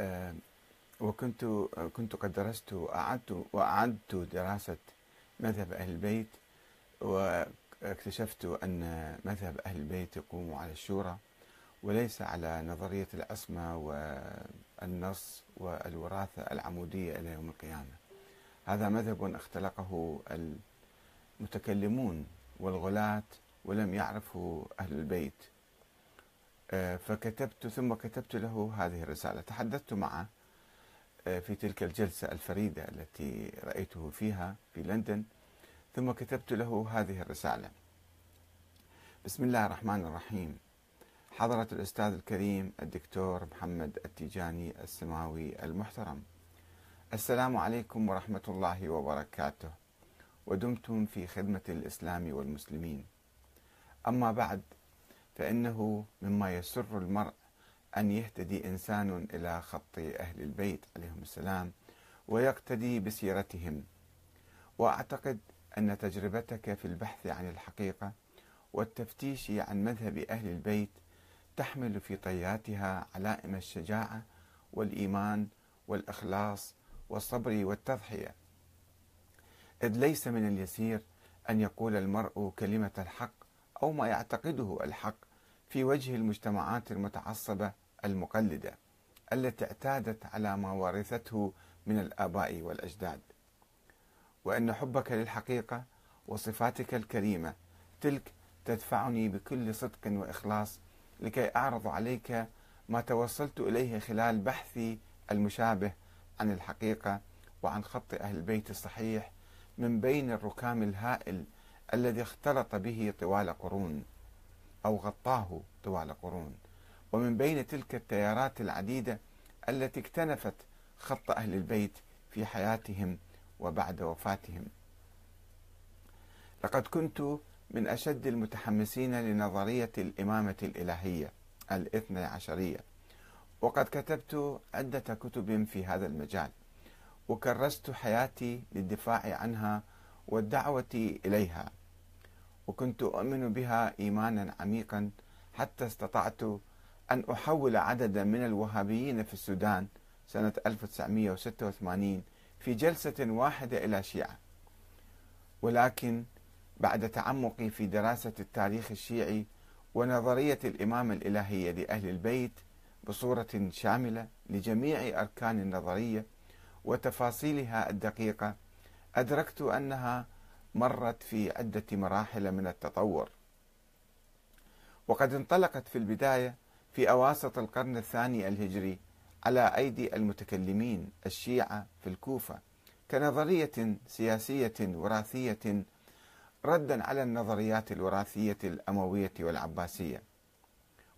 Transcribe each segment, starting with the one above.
آه، وكنت كنت قد درست وأعدت وأعدت دراسة مذهب أهل البيت واكتشفت أن مذهب أهل البيت يقوم على الشورى وليس على نظرية العصمة والنص والوراثة العمودية إلى يوم القيامة. هذا مذهب اختلقه المتكلمون والغلاة ولم يعرفه أهل البيت. آه، فكتبت ثم كتبت له هذه الرسالة. تحدثت معه آه، في تلك الجلسة الفريدة التي رأيته فيها في لندن ثم كتبت له هذه الرسالة. بسم الله الرحمن الرحيم. حضرة الأستاذ الكريم الدكتور محمد التيجاني السماوي المحترم. السلام عليكم ورحمة الله وبركاته. ودمتم في خدمة الإسلام والمسلمين. أما بعد فإنه مما يسر المرء أن يهتدي إنسان إلى خط أهل البيت عليهم السلام ويقتدي بسيرتهم. وأعتقد أن تجربتك في البحث عن الحقيقة والتفتيش عن مذهب أهل البيت تحمل في طياتها علائم الشجاعة والإيمان والإخلاص والصبر والتضحية. إذ ليس من اليسير أن يقول المرء كلمة الحق أو ما يعتقده الحق في وجه المجتمعات المتعصبة المقلدة التي اعتادت على ما ورثته من الآباء والأجداد. وأن حبك للحقيقة وصفاتك الكريمة تلك تدفعني بكل صدق وإخلاص لكي أعرض عليك ما توصلت إليه خلال بحثي المشابه عن الحقيقة وعن خط أهل البيت الصحيح من بين الركام الهائل الذي اختلط به طوال قرون أو غطاه طوال قرون. ومن بين تلك التيارات العديدة التي اكتنفت خط أهل البيت في حياتهم وبعد وفاتهم. لقد كنت من أشد المتحمسين لنظرية الإمامة الإلهية الاثنى عشرية. وقد كتبت عدة كتب في هذا المجال. وكرست حياتي للدفاع عنها والدعوة إليها. وكنت أؤمن بها إيمانا عميقا حتى استطعت أن أحول عددا من الوهابيين في السودان سنة 1986 في جلسة واحدة إلى شيعة. ولكن بعد تعمقي في دراسة التاريخ الشيعي ونظرية الإمامة الإلهية لأهل البيت بصورة شاملة لجميع أركان النظرية وتفاصيلها الدقيقة أدركت أنها مرت في عدة مراحل من التطور. وقد انطلقت في البداية في أواسط القرن الثاني الهجري على أيدي المتكلمين الشيعة في الكوفة كنظرية سياسية وراثية ردا على النظريات الوراثية الأموية والعباسية.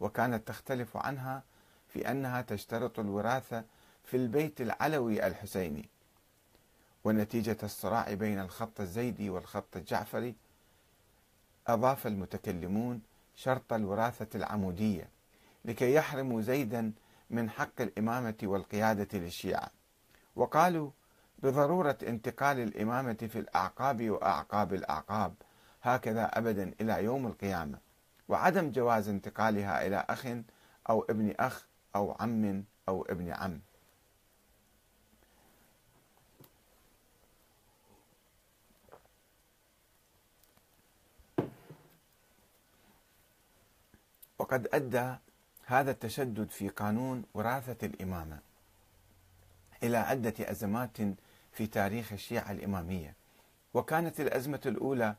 وكانت تختلف عنها في أنها تشترط الوراثة في البيت العلوي الحسيني. ونتيجة الصراع بين الخط الزيدي والخط الجعفري أضاف المتكلمون شرط الوراثة العمودية لكي يحرموا زيدا من حق الإمامة والقيادة للشيعة. وقالوا بضرورة انتقال الإمامة في الأعقاب وأعقاب الأعقاب هكذا أبدا إلى يوم القيامة وعدم جواز انتقالها إلى أخ أو ابن أخ أو عم أو ابن عم. وقد أدى هذا التشدد في قانون وراثة الإمامة إلى عدة أزمات في تاريخ الشيعة الإمامية. وكانت الأزمة الأولى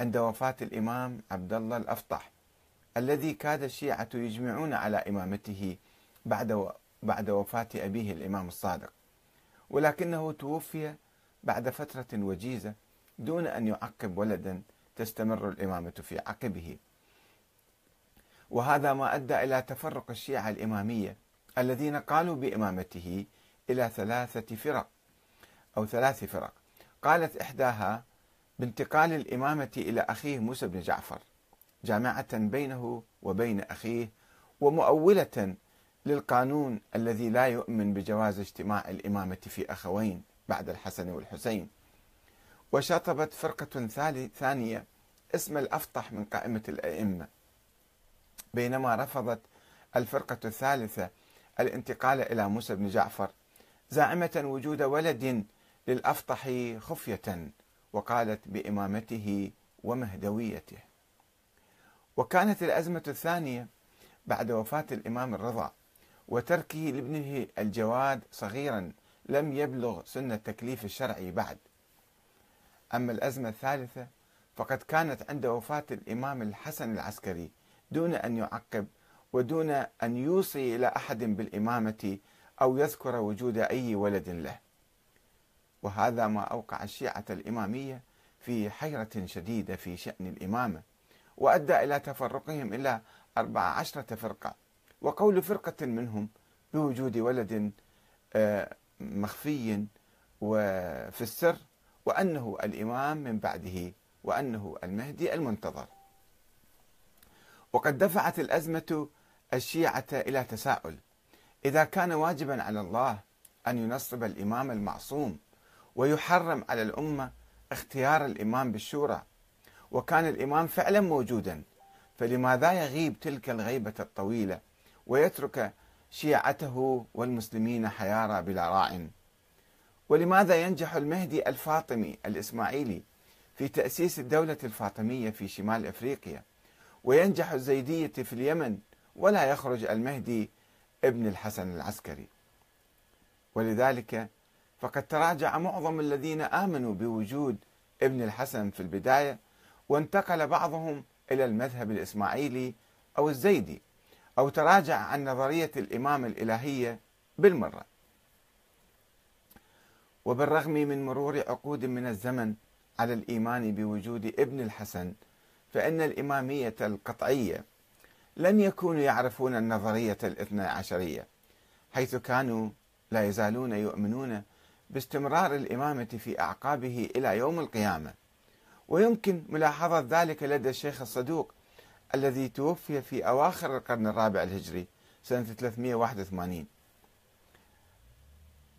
عند وفاة الإمام عبد الله الأفطح الذي كاد الشيعة يجمعون على إمامته بعد بعد وفاة أبيه الإمام الصادق. ولكنه توفي بعد فترة وجيزة دون أن يعقب ولدا تستمر الإمامة في عقبه. وهذا ما أدى إلى تفرق الشيعة الإمامية الذين قالوا بإمامته إلى ثلاثة فرق أو ثلاث فرق. قالت إحداها بانتقال الإمامة إلى أخيه موسى بن جعفر جامعة بينه وبين أخيه ومؤولة للقانون الذي لا يؤمن بجواز اجتماع الإمامة في أخوين بعد الحسن والحسين. وشطبت فرقة ثانية اسم الأفطح من قائمة الأئمة. بينما رفضت الفرقة الثالثة الانتقال إلى موسى بن جعفر زاعمة وجود ولد للأفطح خفية وقالت بإمامته ومهدويته. وكانت الأزمة الثانية بعد وفاة الإمام الرضا وتركه لابنه الجواد صغيرا لم يبلغ سن التكليف الشرعي بعد. أما الأزمة الثالثة فقد كانت عند وفاة الإمام الحسن العسكري دون أن يعقب ودون أن يوصي إلى أحد بالإمامة أو يذكر وجود أي ولد له. وهذا ما أوقع الشيعة الإمامية في حيرة شديدة في شأن الإمامة وأدى إلى تفرقهم أربع عشرة فرقة. وقول فرقة منهم بوجود ولد آه، مخفي وفي السر وأنه الإمام من بعده وأنه المهدي المنتظر. وقد دفعت الأزمة الشيعة إلى تساؤل. إذا كان واجبا على الله أن ينصب الإمام المعصوم ويحرم على الأمة اختيار الإمام بالشورى وكان الإمام فعلا موجودا فلماذا يغيب تلك الغيبة الطويلة ويترك شيعته والمسلمين حيارى بلا راع؟ ولماذا ينجح المهدي الفاطمي الإسماعيلي في تأسيس الدولة الفاطمية في شمال أفريقيا وينجح الزيدية في اليمن ولا يخرج المهدي ابن الحسن العسكري. ولذلك فقد تراجع معظم الذين آمنوا بوجود ابن الحسن في البداية وانتقل بعضهم إلى المذهب الإسماعيلي أو الزيدي أو تراجع عن نظرية الإمامة الإلهية بالمرة. وبالرغم من مرور عقود من الزمن على الإيمان بوجود ابن الحسن فإن الإمامية القطعية لم يكونوا يعرفون النظرية الاثنى عشرية حيث كانوا لا يزالون يؤمنون باستمرار الإمامة في أعقابه إلى يوم القيامة. ويمكن ملاحظة ذلك لدى الشيخ الصدوق الذي توفي في أواخر القرن الرابع الهجري سنة 381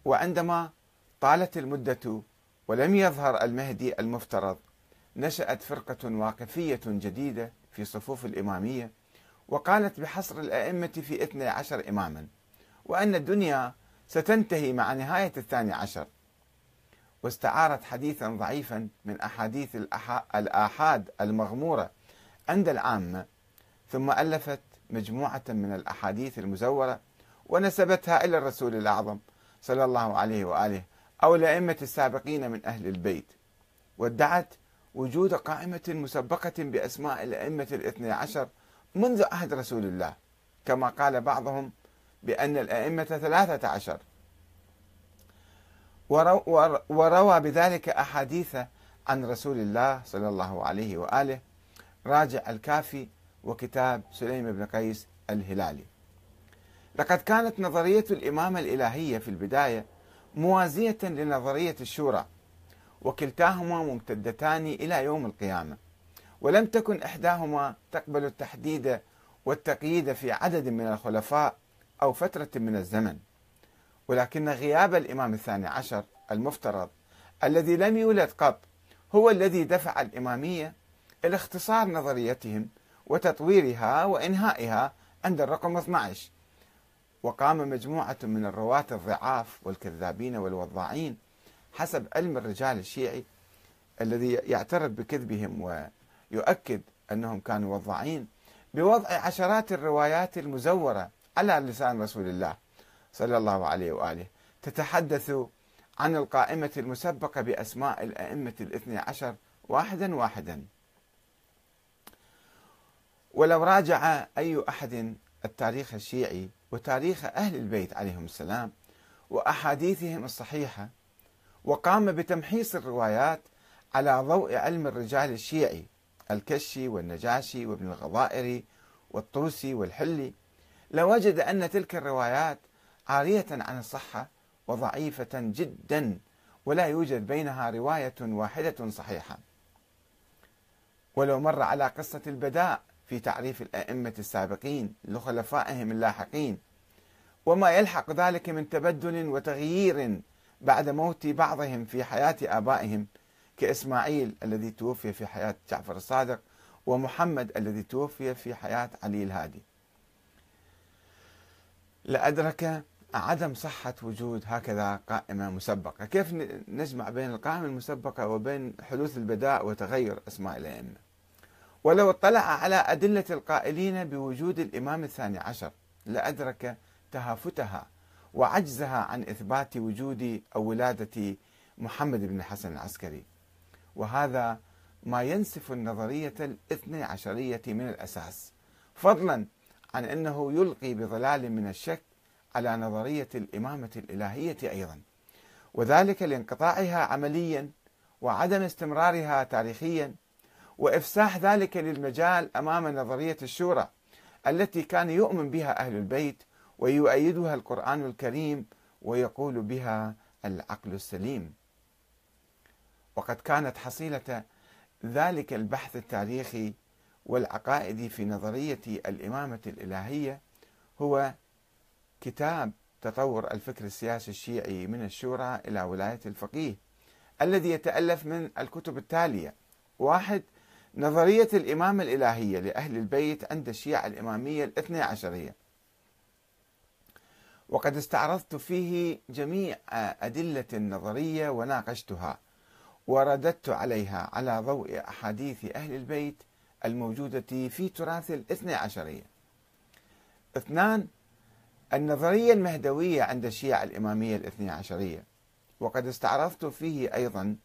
وعندما طالت المدة ولم يظهر المهدي المفترض نشأت فرقة واقفية جديدة في صفوف الإمامية وقالت بحصر الأئمة في 12 إماما وأن الدنيا ستنتهي مع نهاية الثاني عشر. واستعارت حديثا ضعيفا من أحاديث الآحاد المغمورة عند العامة ثم ألفت مجموعة من الأحاديث المزورة ونسبتها إلى الرسول الأعظم صلى الله عليه وآله أو الأئمة السابقين من أهل البيت وادعت وجود قائمة مسبقة بأسماء الأئمة الاثني عشر منذ عهد رسول الله كما قال بعضهم بأن الأئمة ثلاثة عشر. وروى بذلك أحاديث عن رسول الله صلى الله عليه وآله راجع الكافي وكتاب سليم بن قيس الهلالي. لقد كانت نظرية الإمامة الإلهية في البداية موازية لنظرية الشورى وكلتاهما ممتدتان إلى يوم القيامة. ولم تكن إحداهما تقبل التحديد والتقييد في عدد من الخلفاء أو فترة من الزمن. ولكن غياب الإمام الثاني عشر المفترض الذي لم يولد قط هو الذي دفع الإمامية إلى اختصار نظريتهم وتطويرها وإنهائها عند الرقم 12 وقام مجموعة من الرواة الضعاف والكذابين والوضاعين حسب علم الرجال الشيعي الذي يعترف بكذبهم ويؤكد أنهم كانوا وضاعين بوضع عشرات الروايات المزورة على لسان رسول الله صلى الله عليه وآله. تتحدث عن القائمة المسبقة بأسماء الأئمة الاثني عشر واحدا واحدا. ولو راجع أي أحد التاريخ الشيعي وتاريخ أهل البيت عليهم السلام وأحاديثهم الصحيحة وقام بتمحيص الروايات على ضوء علم الرجال الشيعي الكشي والنجاشي وابن الغضائري والطوسي والحلي. لوجد أن تلك الروايات عارية عن الصحة وضعيفة جدا ولا يوجد بينها رواية واحدة صحيحة. ولو مر على قصة البداء في تعريف الأئمة السابقين لخلفائهم اللاحقين وما يلحق ذلك من تبدل وتغيير بعد موت بعضهم في حياة آبائهم كإسماعيل الذي توفي في حياة جعفر الصادق ومحمد الذي توفي في حياة علي الهادي. لأدرك عدم صحة وجود هكذا قائمة مسبقة. كيف نجمع بين القائمة المسبقة وبين حدوث البداء وتغير أسماء الأئمة؟ ولو اطلع على أدلة القائلين بوجود الإمام الثاني عشر لأدرك تهافتها وعجزها عن إثبات وجود أو ولادة محمد بن الحسن العسكري. وهذا ما ينسف النظرية الاثني عشرية من الأساس فضلا عن أنه يلقي بظلال من الشك على نظرية الإمامة الإلهية أيضا. وذلك لانقطاعها عمليا وعدم استمرارها تاريخيا وإفساح ذلك للمجال أمام نظرية الشورى التي كان يؤمن بها أهل البيت ويؤيدها القرآن الكريم ويقول بها العقل السليم. وقد كانت حصيلة ذلك البحث التاريخي والعقائدي في نظرية الإمامة الإلهية هو كتاب تطور الفكر السياسي الشيعي من الشورى إلى ولاية الفقيه الذي يتألف من الكتب التالية. واحد نظرية الإمامة الإلهية لأهل البيت عند الشيعة الإمامية الاثنى عشرية. وقد استعرضت فيه جميع أدلة النظرية وناقشتها ورددت عليها على ضوء أحاديث أهل البيت الموجودة في تراث الاثنى عشرية. اثنان النظرية المهدوية عند الشيعة الإمامية الاثنى عشرية. وقد استعرضت فيه أيضا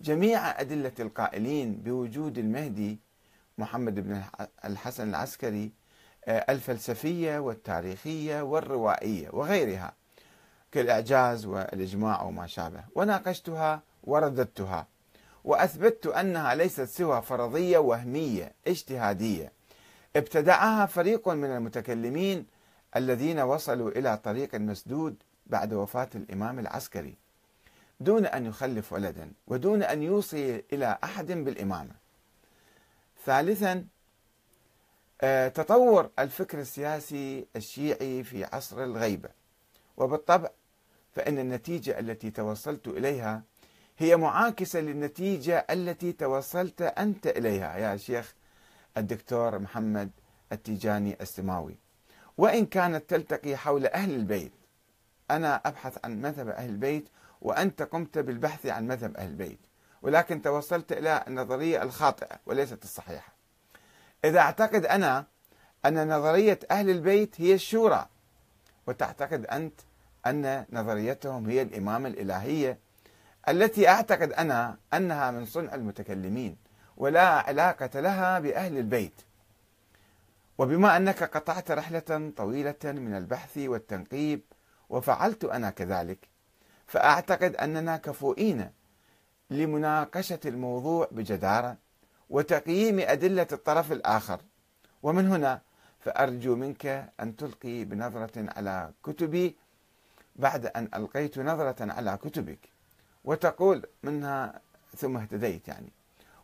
جميع أدلة القائلين بوجود المهدي محمد بن الحسن العسكري الفلسفية والتاريخية والروائية وغيرها كالإعجاز والإجماع وما شابه. وناقشتها ورددتها وأثبتت أنها ليست سوى فرضية وهمية اجتهادية. ابتدعها فريق من المتكلمين الذين وصلوا إلى طريق مسدود بعد وفاة الإمام العسكري دون أن يخلف ولدا ودون أن يوصي إلى أحد بالإمامة. ثالثا تطور الفكر السياسي الشيعي في عصر الغيبة. وبالطبع فإن النتيجة التي توصلت إليها هي معاكسة للنتيجة التي توصلت أنت إليها يا شيخ الدكتور محمد التيجاني السماوي. وإن كانت تلتقي حول أهل البيت أنا أبحث عن مذهب أهل البيت وأنت قمت بالبحث عن مذهب أهل البيت. ولكن توصلت إلى النظرية الخاطئة وليست الصحيحة. إذا أعتقد أنا أن نظرية أهل البيت هي الشورى وتعتقد أنت أن نظريتهم هي الإمامة الإلهية التي أعتقد أنا أنها من صنع المتكلمين ولا علاقة لها بأهل البيت. وبما أنك قطعت رحلة طويلة من البحث والتنقيب وفعلت أنا كذلك فأعتقد أننا كفؤين لمناقشة الموضوع بجدارة وتقييم أدلة الطرف الآخر. ومن هنا فأرجو منك أن تلقي بنظرة على كتبي بعد أن ألقيت نظرة على كتبك. وتقول منها ثم اهتديت يعني.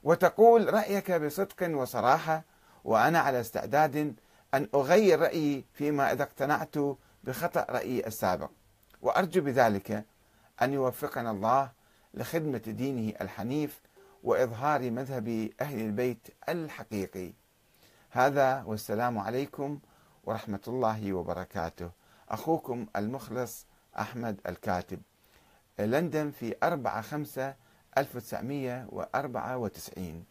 وتقول رأيك بصدق وصراحة وأنا على استعداد أن أغير رأيي فيما إذا اقتنعت بخطأ رأيي السابق. وأرجو بذلك أن يوفقنا الله لخدمة دينه الحنيف وإظهار مذهب أهل البيت الحقيقي. هذا والسلام عليكم ورحمة الله وبركاته. أخوكم المخلص أحمد الكاتب. لندن في 4 5 1994